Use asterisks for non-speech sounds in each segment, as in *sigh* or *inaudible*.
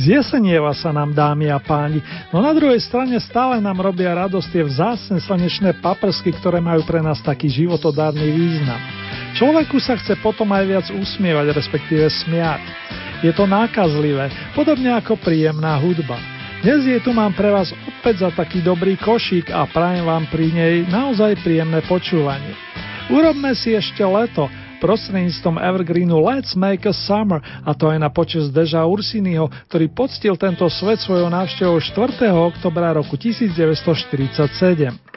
Zjesenieva sa nám, dámy a páni, no na druhej strane stále nám robia radosť tie vzácne slnečné paprsky, ktoré majú pre nás taký životodárny význam. Človeku sa chce potom aj viac usmievať, respektíve smiať. Je to nákazlivé, podobne ako príjemná hudba. Dnes je tu mám pre vás opäť za taký dobrý košík a prajem vám pri nej naozaj príjemné počúvanie. Urobme si ešte leto, prostredníctvom Evergreenu Let's Make a Summer a to aj na počas Deža Ursiniho, ktorý poctil tento svet svojou návštevou 4. oktobra roku 1947.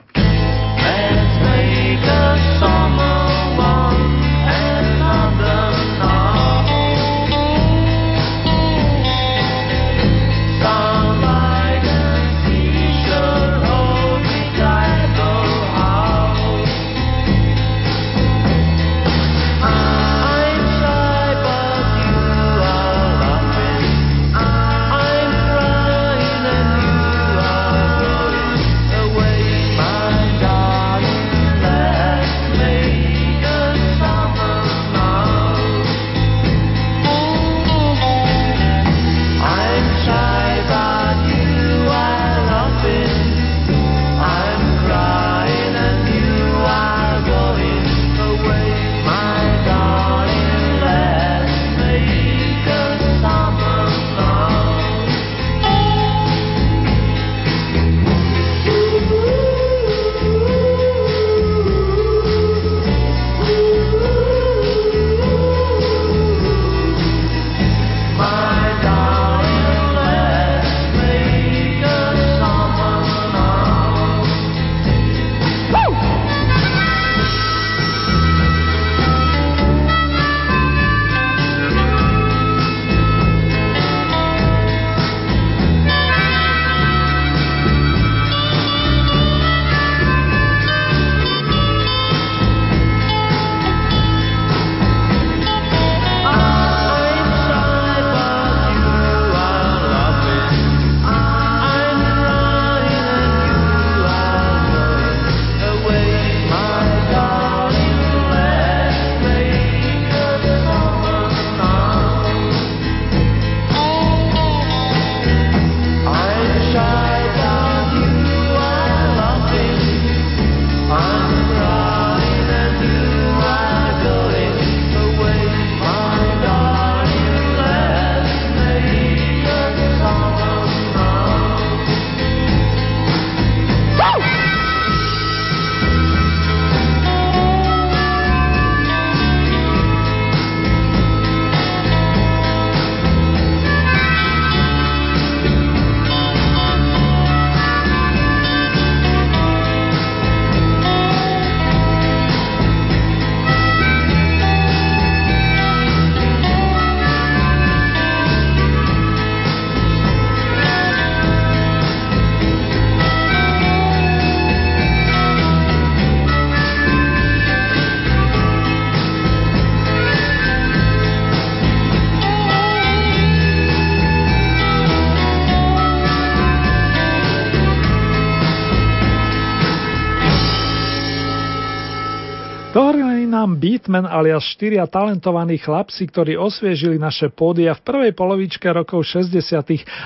Beatman alias štyria talentovaní chlapci, ktorí osviežili naše pódia v prvej polovičke rokov 60.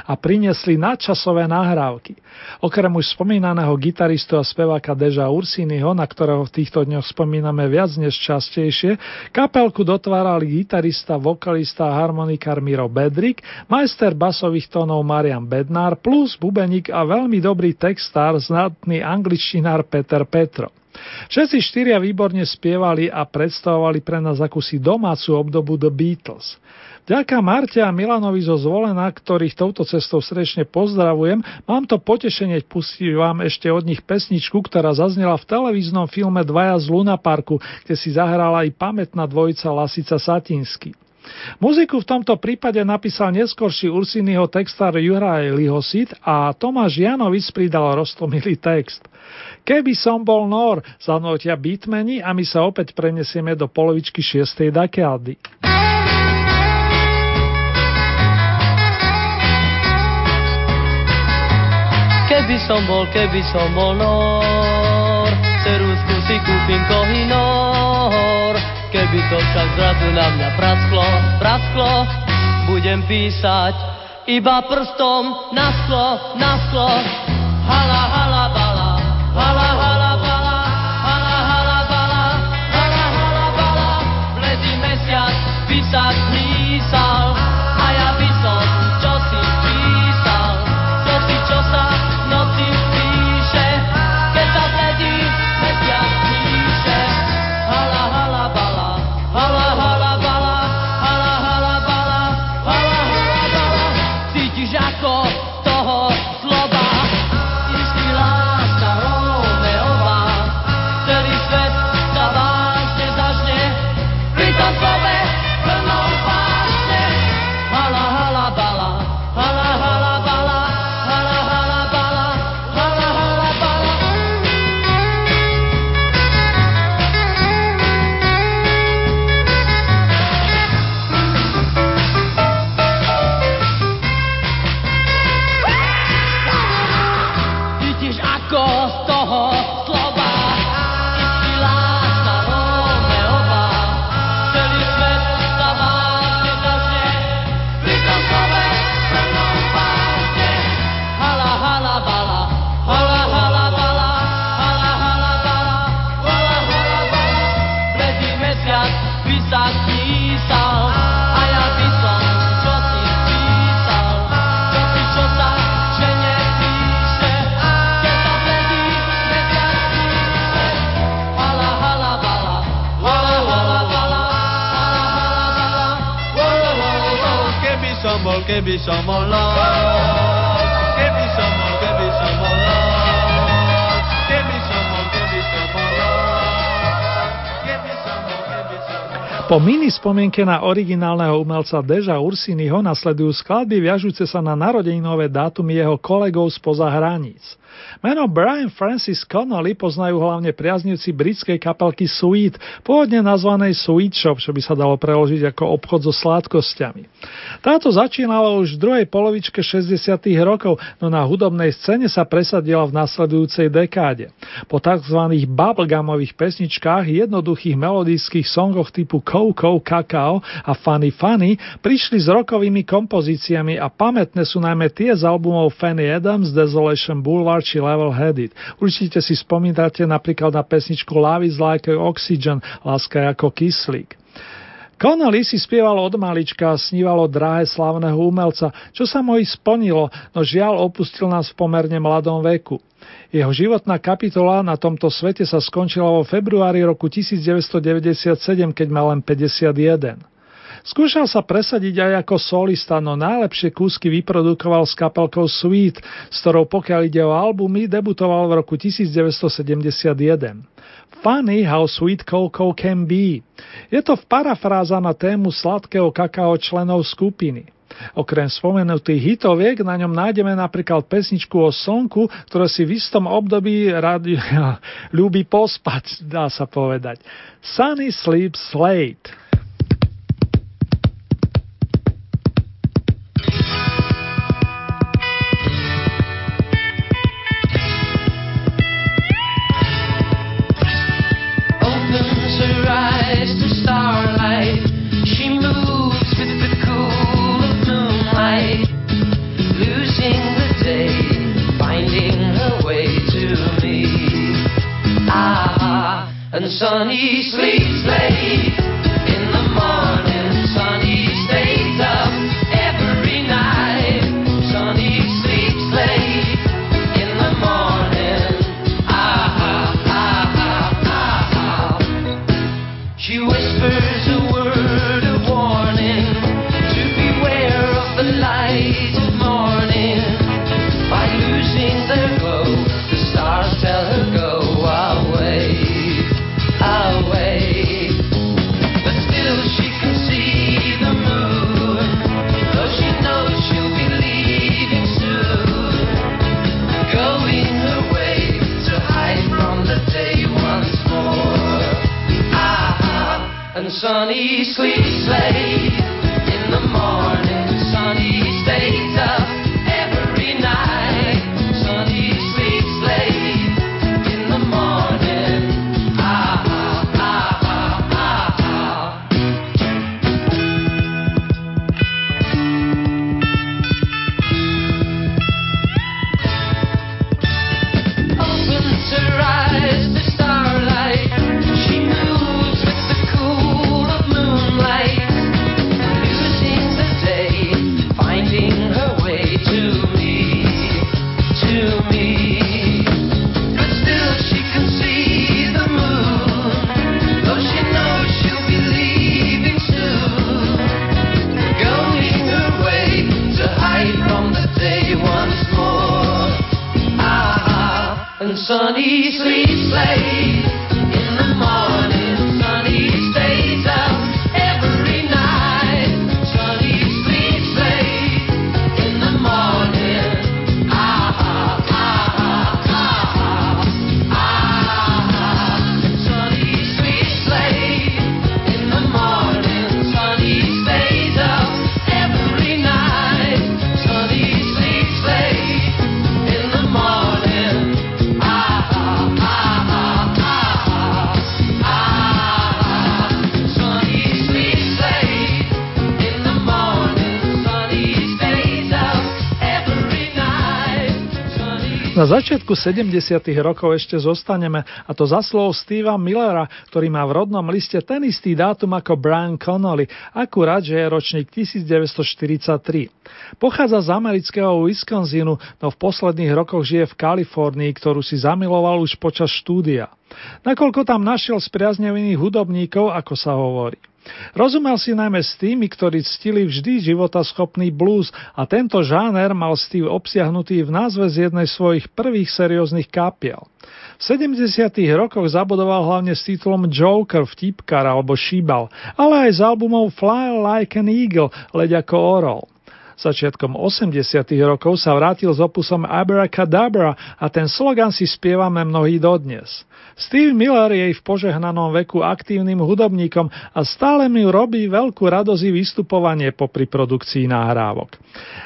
a priniesli nadčasové nahrávky. Okrem už spomínaného gitaristu a speváka Deža Ursiniho, na ktorého v týchto dňoch spomíname viac než častejšie, kapelku dotvárali gitarista, vokalista a harmonikár Miro Bedrik, majster basových tónov Marian Bednár plus bubeník a veľmi dobrý textár, znatný angličtinár Peter Petro. Všetci štyria výborne spievali a predstavovali pre nás akúsi domácu obdobu The Beatles. Ďaká Marte a Milanovi zo Zvolena, ktorých touto cestou srdečne pozdravujem, mám to potešenie pustiť vám ešte od nich pesničku, ktorá zaznela v televíznom filme Dvaja z Luna Parku, kde si zahrala i pamätná dvojica Lasica Satinsky. Muziku v tomto prípade napísal neskorší Ursiniho textár Juraj Lihosit a Tomáš Janovic pridal roztomilý text. Keby som bol nor, zanotia bitmeni a my sa opäť prenesieme do polovičky 6. dekády. Keby som bol, keby som bol nor, ceruzku si kúpim kohinor. Keby to však zrazu na mňa prasklo, prasklo, budem písať iba prstom na sklo, na sklo. Hala, hala, keby som mohol keby som mohol, keby som mohol keby som mohol, keby som mohol keby som mohol, keby som mohol Po mini spomienke na originálneho umelca Deža Ursiniho nasledujú skladby viažúce sa na narodeninové dátumy jeho kolegov spoza hraníc. Meno Brian Francis Connolly poznajú hlavne priaznivci britskej kapelky Sweet, pôvodne nazvanej Sweet Shop, čo by sa dalo preložiť ako obchod so sládkosťami. Táto začínala už v druhej polovičke 60. rokov, no na hudobnej scéne sa presadila v nasledujúcej dekáde. Po tzv. bubblegumových pesničkách, jednoduchých melodických songoch typu Coco, Kakao a Funny Funny prišli s rokovými kompozíciami a pamätné sú najmä tie z albumov Fanny Adams, Desolation Boulevard či Level Headed. Určite si spomínate napríklad na pesničku Love is like oxygen, láska ako kyslík. Connolly si spieval od malička a snívalo drahé slavného umelca, čo sa mu i splnilo, no žiaľ opustil nás v pomerne mladom veku. Jeho životná kapitola na tomto svete sa skončila vo februári roku 1997, keď mal len 51. Skúšal sa presadiť aj ako solista, no najlepšie kúsky vyprodukoval s kapelkou Sweet, s ktorou pokiaľ ide o albumy, debutoval v roku 1971. Funny How Sweet Cocoa Can Be. Je to parafráza na tému sladkého kakao členov skupiny. Okrem spomenutých hitoviek na ňom nájdeme napríklad pesničku o slnku, ktoré si v istom období rád *laughs* ľúbi pospať, dá sa povedať. Sunny Sleeps Late. Sunny sleeps late. Sunny sleeps late in the morning. Sleeps začiatku 70. rokov ešte zostaneme, a to za slov Steva Millera, ktorý má v rodnom liste ten istý dátum ako Brian Connolly, akurát, že je ročník 1943. Pochádza z amerického Wisconsinu, no v posledných rokoch žije v Kalifornii, ktorú si zamiloval už počas štúdia. Nakoľko tam našiel spriaznevených hudobníkov, ako sa hovorí. Rozumel si najmä s tými, ktorí ctili vždy životaschopný blues a tento žáner mal Steve obsiahnutý v názve z jednej svojich prvých serióznych kapiel. V 70. rokoch zabudoval hlavne s titulom Joker, vtipkar alebo šíbal, ale aj s albumom Fly Like an Eagle, leď ako orol. Začiatkom 80. rokov sa vrátil s opusom Abracadabra a ten slogan si spievame mnohí dodnes. Steve Miller je v požehnanom veku aktívnym hudobníkom a stále mi robí veľkú radosť i vystupovanie popri produkcii nahrávok.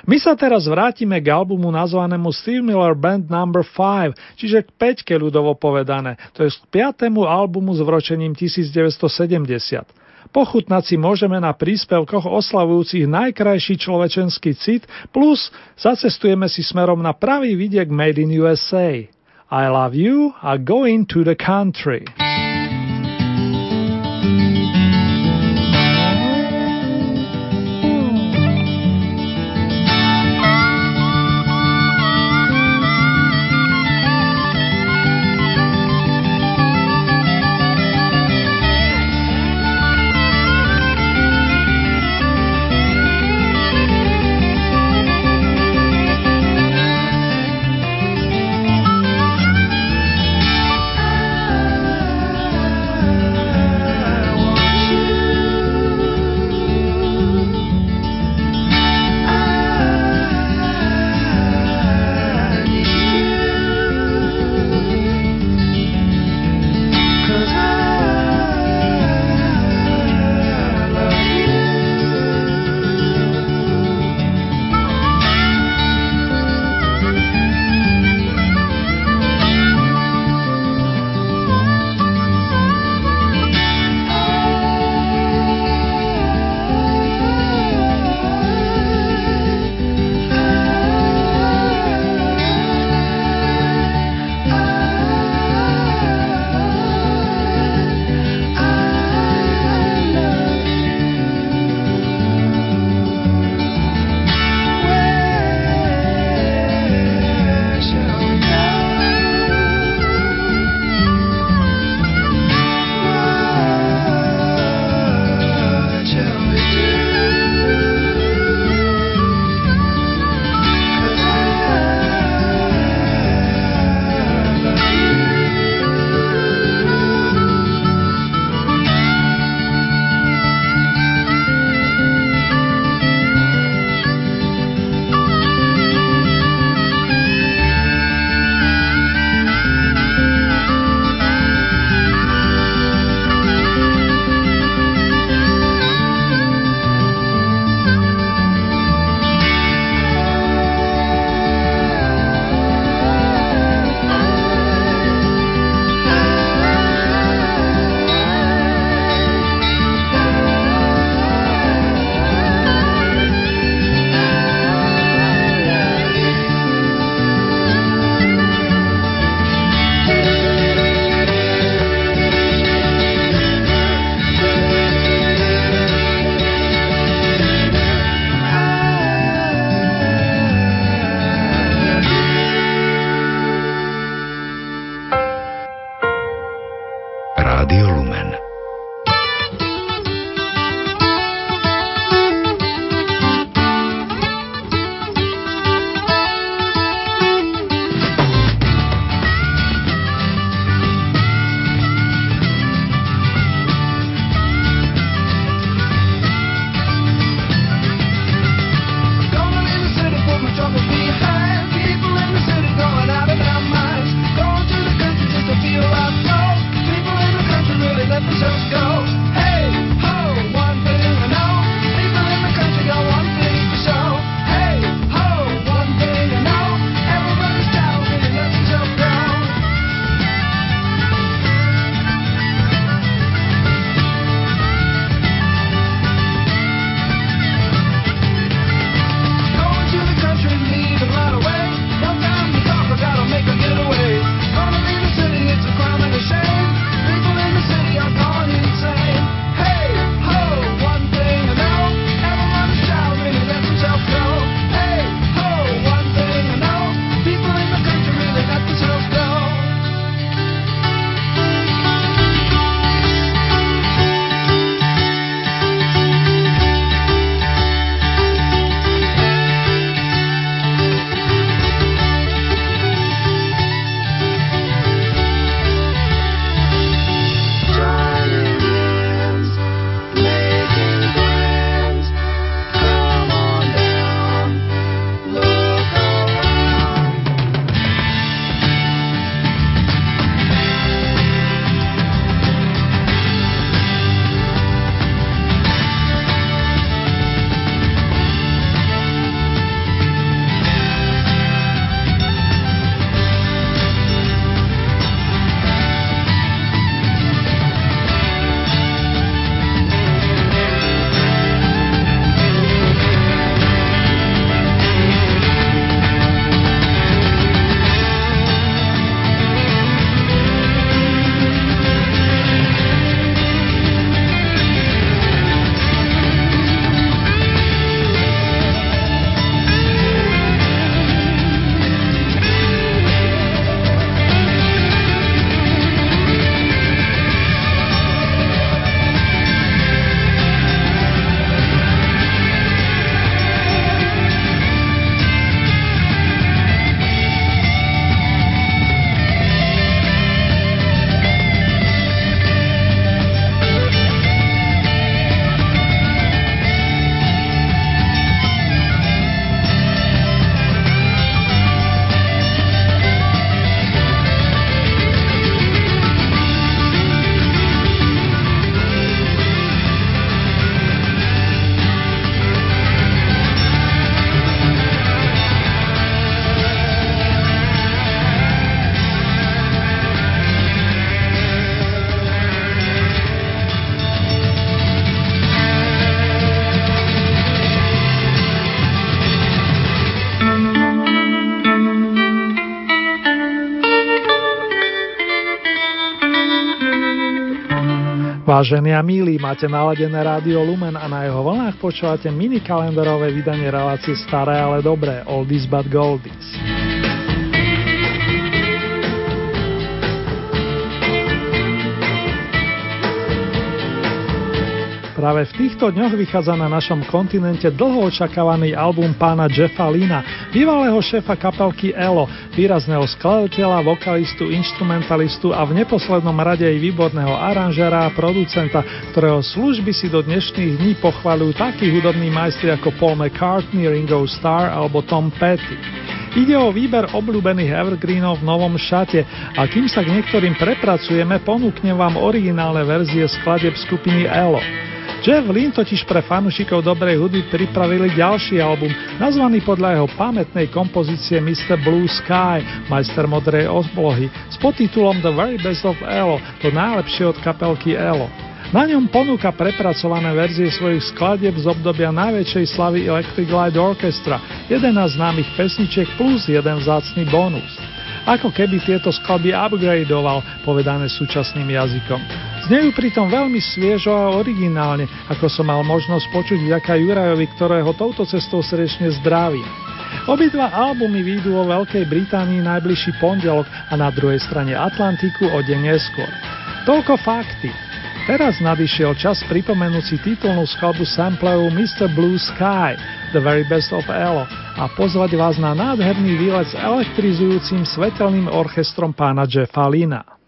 My sa teraz vrátime k albumu nazvanému Steve Miller Band No. 5, čiže k peťke ľudovo povedané, to je k piatému albumu s vročením 1970. Pochutnať si môžeme na príspevkoch oslavujúcich najkrajší človečenský cit, plus zacestujeme si smerom na pravý vidiek Made in USA. I love you a going to the country. Vážení a milí, máte naladené rádio Lumen a na jeho vlnách počúvate mini kalendarové vydanie relácie Staré, ale dobré, Oldies but Goldies. Práve v týchto dňoch vychádza na našom kontinente dlho očakávaný album pána Jeffa Lina, bývalého šéfa kapelky ELO, výrazného skladateľa, vokalistu, instrumentalistu a v neposlednom rade aj výborného aranžera a producenta, ktorého služby si do dnešných dní pochvaľujú takí hudobní majstri ako Paul McCartney, Ringo Starr alebo Tom Petty. Ide o výber obľúbených evergreenov v novom šate a kým sa k niektorým prepracujeme, ponúknem vám originálne verzie skladeb skupiny ELO. Jeff Lynn totiž pre fanúšikov dobrej hudby pripravili ďalší album, nazvaný podľa jeho pamätnej kompozície Mr. Blue Sky, majster modrej oblohy, s podtitulom The Very Best of Elo, to najlepšie od kapelky Elo. Na ňom ponúka prepracované verzie svojich skladieb z obdobia najväčšej slavy Electric Light Orchestra, 11 známych pesničiek plus jeden vzácný bonus. Ako keby tieto skladby upgradeoval, povedané súčasným jazykom. Znejú pritom veľmi sviežo a originálne, ako som mal možnosť počuť vďaka Jurajovi, ktorého touto cestou srdečne zdravím. Obidva albumy výjdu vo Veľkej Británii najbližší pondelok a na druhej strane Atlantiku o deň neskôr. Toľko fakty. Teraz nadišiel čas pripomenúť si titulnú skladbu samplerov Mr. Blue Sky, The Very Best of Elo a pozvať vás na nádherný výlet s elektrizujúcim svetelným orchestrom pána Jeffa Lina.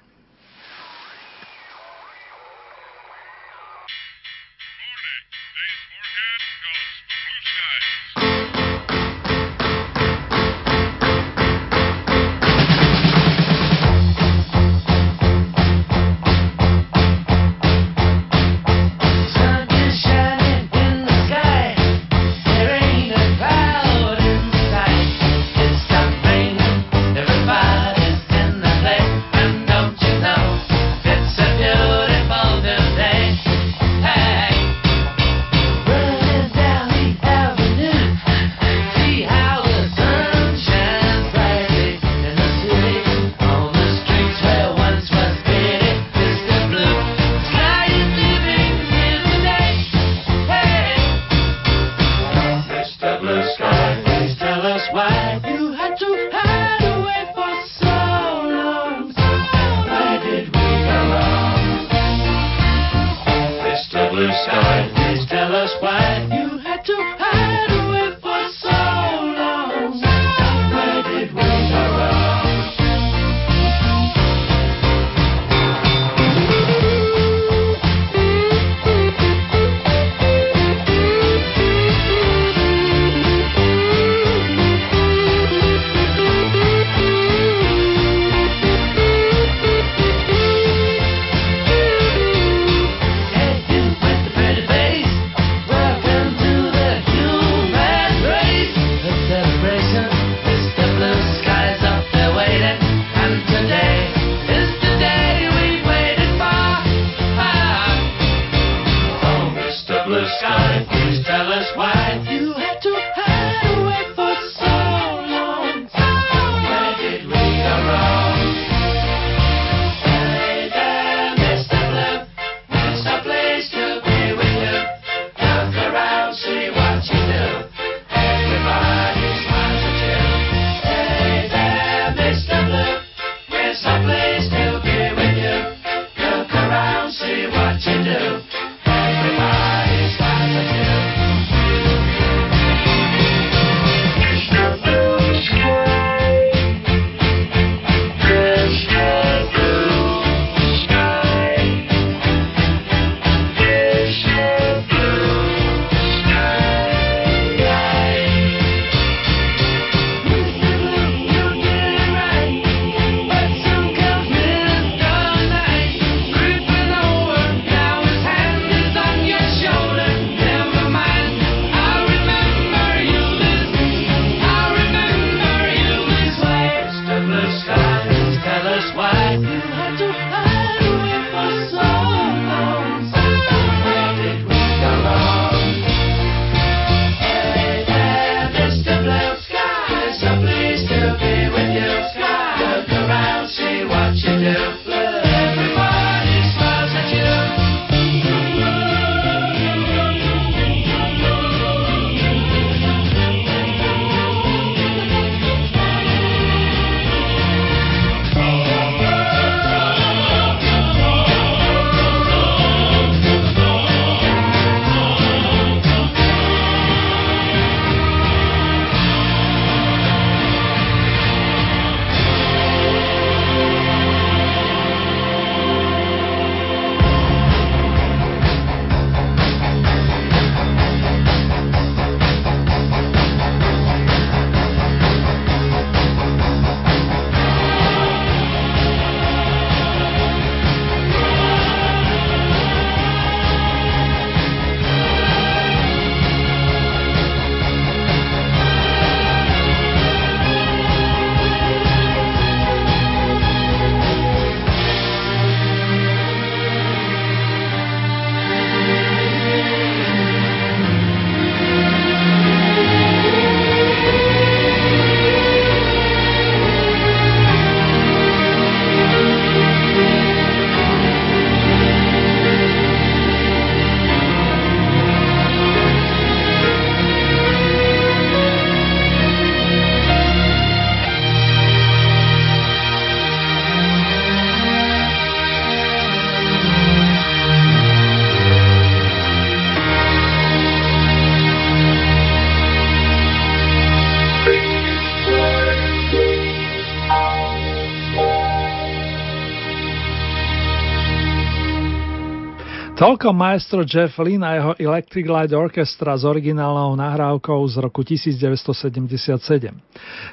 Celkom maestro Jeff Lynne a jeho Electric Light Orchestra s originálnou nahrávkou z roku 1977.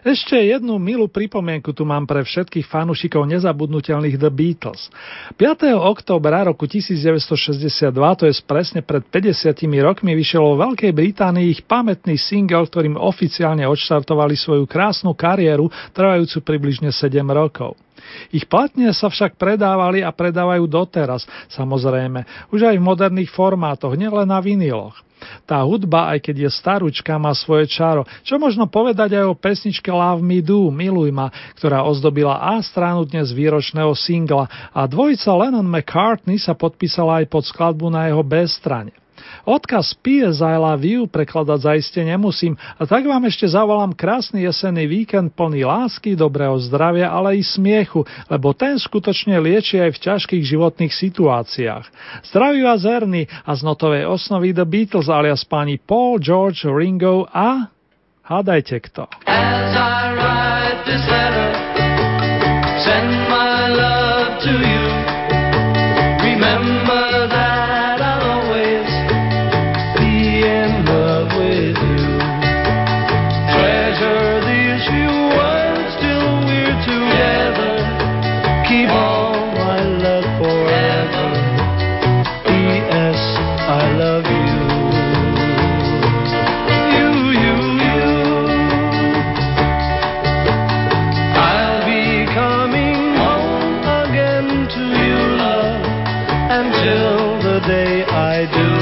Ešte jednu milú pripomienku tu mám pre všetkých fanúšikov nezabudnutelných The Beatles. 5. oktobra roku 1962, to je presne pred 50 rokmi, vyšiel vo Veľkej Británii ich pamätný single, ktorým oficiálne odštartovali svoju krásnu kariéru, trvajúcu približne 7 rokov. Ich platne sa však predávali a predávajú doteraz, samozrejme, už aj v moderných formátoch, nielen na viniloch. Tá hudba, aj keď je starúčka, má svoje čaro. Čo možno povedať aj o pesničke Love Me Do, Miluj ma, ktorá ozdobila A stranu dnes výročného singla a dvojica Lennon McCartney sa podpísala aj pod skladbu na jeho B strane. Odkaz P.S. I love you prekladať zaiste nemusím a tak vám ešte zavolám krásny jesenný víkend plný lásky, dobrého zdravia, ale i smiechu, lebo ten skutočne lieči aj v ťažkých životných situáciách. Zdraví vás Ernie a z notovej osnovy The Beatles alias pani Paul, George, Ringo a... Hádajte kto. As I write this letter, Send my love